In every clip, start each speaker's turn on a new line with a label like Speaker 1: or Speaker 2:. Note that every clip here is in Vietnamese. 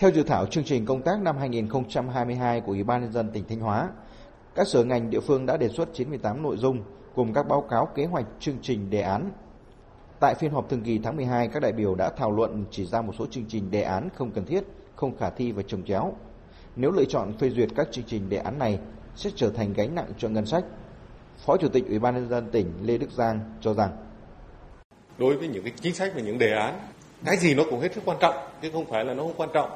Speaker 1: Theo dự thảo chương trình công tác năm 2022 của Ủy ban nhân dân tỉnh Thanh Hóa, các sở ngành địa phương đã đề xuất 98 nội dung cùng các báo cáo kế hoạch chương trình đề án. Tại phiên họp thường kỳ tháng 12, các đại biểu đã thảo luận chỉ ra một số chương trình đề án không cần thiết, không khả thi và trồng chéo. Nếu lựa chọn phê duyệt các chương trình đề án này sẽ trở thành gánh nặng cho ngân sách. Phó Chủ tịch Ủy ban nhân dân tỉnh Lê Đức Giang cho rằng
Speaker 2: đối với những cái chính sách và những đề án cái gì nó cũng hết sức quan trọng chứ không phải là nó không quan trọng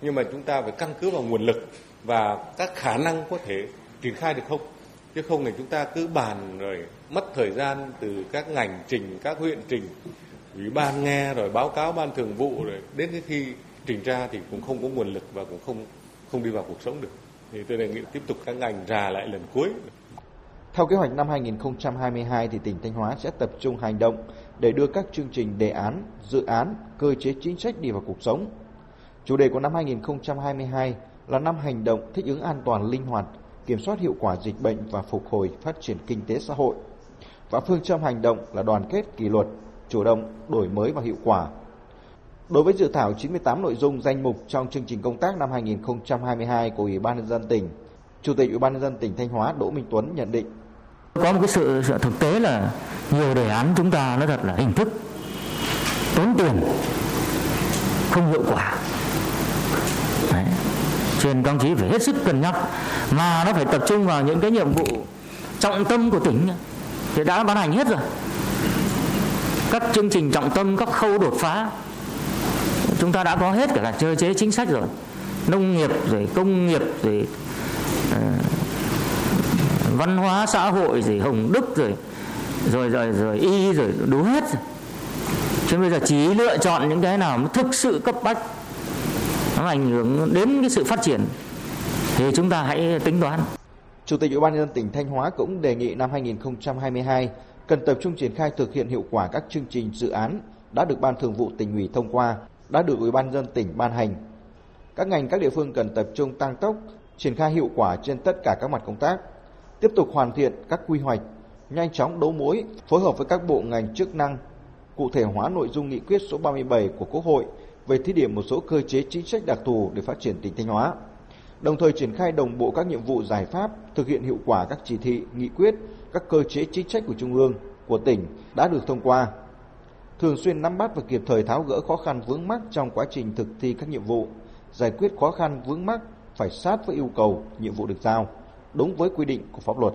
Speaker 2: nhưng mà chúng ta phải căn cứ vào nguồn lực và các khả năng có thể triển khai được không? Chứ không thì chúng ta cứ bàn rồi mất thời gian từ các ngành trình các huyện trình. Ủy ban nghe rồi báo cáo ban thường vụ rồi đến cái khi trình ra thì cũng không có nguồn lực và cũng không không đi vào cuộc sống được. Thì tôi đề nghị tiếp tục các ngành ra lại lần cuối.
Speaker 1: Theo kế hoạch năm 2022 thì tỉnh Thanh Hóa sẽ tập trung hành động để đưa các chương trình đề án, dự án, cơ chế chính sách đi vào cuộc sống. Chủ đề của năm 2022 là năm hành động thích ứng an toàn linh hoạt, kiểm soát hiệu quả dịch bệnh và phục hồi phát triển kinh tế xã hội. Và phương châm hành động là đoàn kết kỷ luật, chủ động, đổi mới và hiệu quả. Đối với dự thảo 98 nội dung danh mục trong chương trình công tác năm 2022 của Ủy ban nhân dân tỉnh, Chủ tịch Ủy ban nhân dân tỉnh Thanh Hóa Đỗ Minh Tuấn nhận định
Speaker 3: có một cái sự, sự thực tế là nhiều đề án chúng ta nó thật là hình thức tốn tiền không hiệu quả trên công chí phải hết sức cân nhắc. Mà nó phải tập trung vào những cái nhiệm vụ trọng tâm của tỉnh. Thì đã ban hành hết rồi. Các chương trình trọng tâm các khâu đột phá chúng ta đã có hết cả là cơ chế chính sách rồi. Nông nghiệp rồi công nghiệp rồi uh, văn hóa xã hội rồi hồng đức rồi rồi rồi rồi y rồi đủ hết rồi. chứ bây giờ chỉ lựa chọn những cái nào thực sự cấp bách nó ảnh hưởng đến cái sự phát triển thì chúng ta hãy tính toán
Speaker 1: Chủ tịch Ủy ban nhân dân tỉnh Thanh Hóa cũng đề nghị năm 2022 cần tập trung triển khai thực hiện hiệu quả các chương trình dự án đã được Ban Thường vụ tỉnh ủy thông qua, đã được Ủy ban nhân dân tỉnh ban hành. Các ngành các địa phương cần tập trung tăng tốc, triển khai hiệu quả trên tất cả các mặt công tác, tiếp tục hoàn thiện các quy hoạch, nhanh chóng đấu mối, phối hợp với các bộ ngành chức năng, cụ thể hóa nội dung nghị quyết số 37 của Quốc hội về thí điểm một số cơ chế chính sách đặc thù để phát triển tỉnh Thanh Hóa. Đồng thời triển khai đồng bộ các nhiệm vụ giải pháp, thực hiện hiệu quả các chỉ thị, nghị quyết, các cơ chế chính sách của Trung ương, của tỉnh đã được thông qua. Thường xuyên nắm bắt và kịp thời tháo gỡ khó khăn vướng mắc trong quá trình thực thi các nhiệm vụ, giải quyết khó khăn vướng mắc phải sát với yêu cầu, nhiệm vụ được giao đúng với quy định của pháp luật.